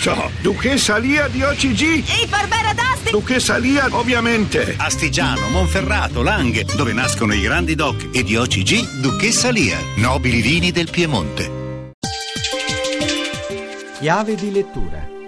so. Duchessa Lia di OCG. E Barbera d'Asti. Duchessa Lia, ovviamente. Astigiano, Monferrato, Langhe, dove nascono i grandi doc e di OCG Duchessa Lia, nobili vini del Piemonte. Chiave di lettura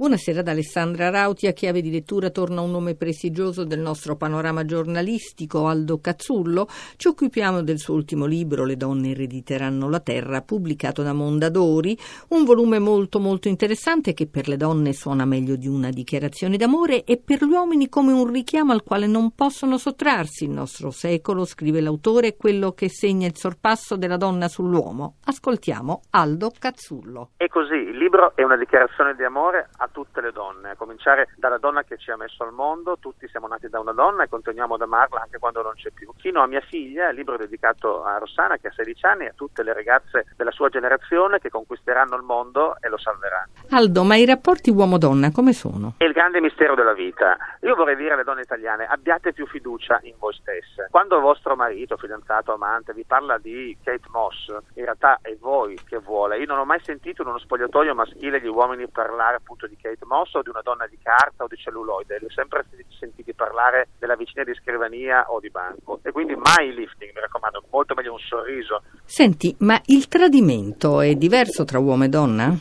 Buonasera da Alessandra Rauti. A chiave di lettura torna un nome prestigioso del nostro panorama giornalistico, Aldo Cazzullo. Ci occupiamo del suo ultimo libro, Le donne erediteranno la terra, pubblicato da Mondadori, un volume molto molto interessante che per le donne suona meglio di una dichiarazione d'amore e per gli uomini come un richiamo al quale non possono sottrarsi. Il nostro secolo, scrive l'autore, è quello che segna il sorpasso della donna sull'uomo. Ascoltiamo Aldo Cazzullo. E così, il libro è una dichiarazione di amore a tutte le donne, a cominciare dalla donna che ci ha messo al mondo, tutti siamo nati da una donna e continuiamo ad amarla anche quando non c'è più, fino a mia figlia, il libro è dedicato a Rossana che ha 16 anni e a tutte le ragazze della sua generazione che conquisteranno il mondo e lo salveranno. Aldo, ma i rapporti uomo-donna come sono? È il grande mistero della vita. Io vorrei dire alle donne italiane, abbiate più fiducia in voi stesse. Quando il vostro marito, fidanzato, amante vi parla di Kate Moss, in realtà è voi che vuole. Io non ho mai sentito in uno spogliatoio maschile gli uomini parlare appunto di Kate Moss o di una donna di carta o di celluloide, li ho sempre sentiti parlare della vicina di scrivania o di banco e quindi mai lifting, mi raccomando, molto meglio un sorriso. Senti, ma il tradimento è diverso tra uomo e donna?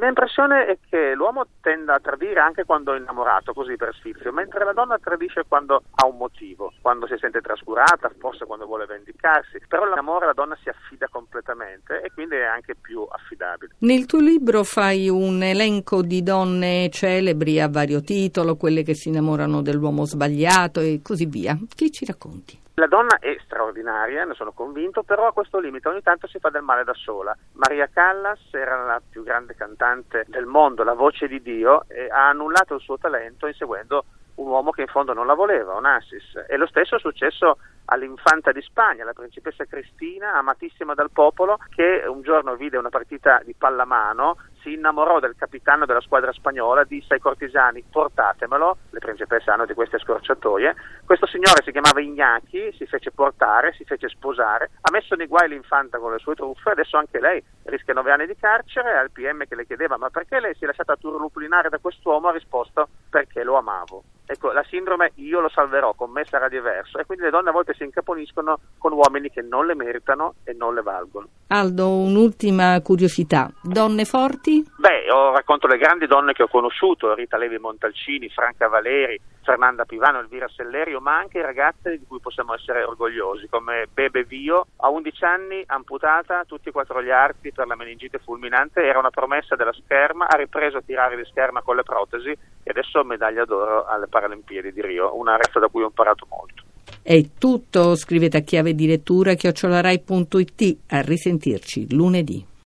La mia impressione è che l'uomo tenda a tradire anche quando è innamorato, così per sfizio, mentre la donna tradisce quando ha un motivo, quando si sente trascurata, forse quando vuole vendicarsi. Però l'amore la donna si affida completamente e quindi è anche più affidabile. Nel tuo libro fai un elenco di donne celebri a vario titolo, quelle che si innamorano dell'uomo sbagliato e così via. Che ci racconti? La donna è straordinaria, ne sono convinto, però a questo limite ogni tanto si fa del male da sola. Maria Callas era la più grande cantante del mondo, la voce di Dio, ha annullato il suo talento inseguendo un uomo che in fondo non la voleva, Onassis. E lo stesso è successo all'infanta di Spagna, la principessa Cristina, amatissima dal popolo, che un giorno vide una partita di pallamano, si innamorò del capitano della squadra spagnola, disse ai cortigiani portatemelo, le principesse hanno di queste scorciatoie, questo signore si chiamava Ignacchi, si fece portare, si fece sposare, ha messo nei guai l'infanta con le sue truffe, adesso anche lei rischia nove anni di carcere, al PM che le chiedeva ma perché lei si è lasciata turluplinare da quest'uomo ha risposto perché lo amavo. Ecco, la sindrome io lo salverò, con me sarà diverso e quindi le donne a volte si incaponiscono con uomini che non le meritano e non le valgono. Aldo, un'ultima curiosità. Donne forti? Beh, io racconto le grandi donne che ho conosciuto, Rita Levi Montalcini, Franca Valeri, Fernanda Pivano, Elvira Sellerio, ma anche ragazze di cui possiamo essere orgogliosi, come Bebe Vio, a 11 anni, amputata, tutti e quattro gli arti per la meningite fulminante, era una promessa della scherma, ha ripreso a tirare di scherma con le protesi e adesso medaglia d'oro alle Paralimpiadi di Rio, una ragazza da cui ho imparato molto. È tutto, scrivete a chiave di lettura chiocciolarai.it, a risentirci lunedì.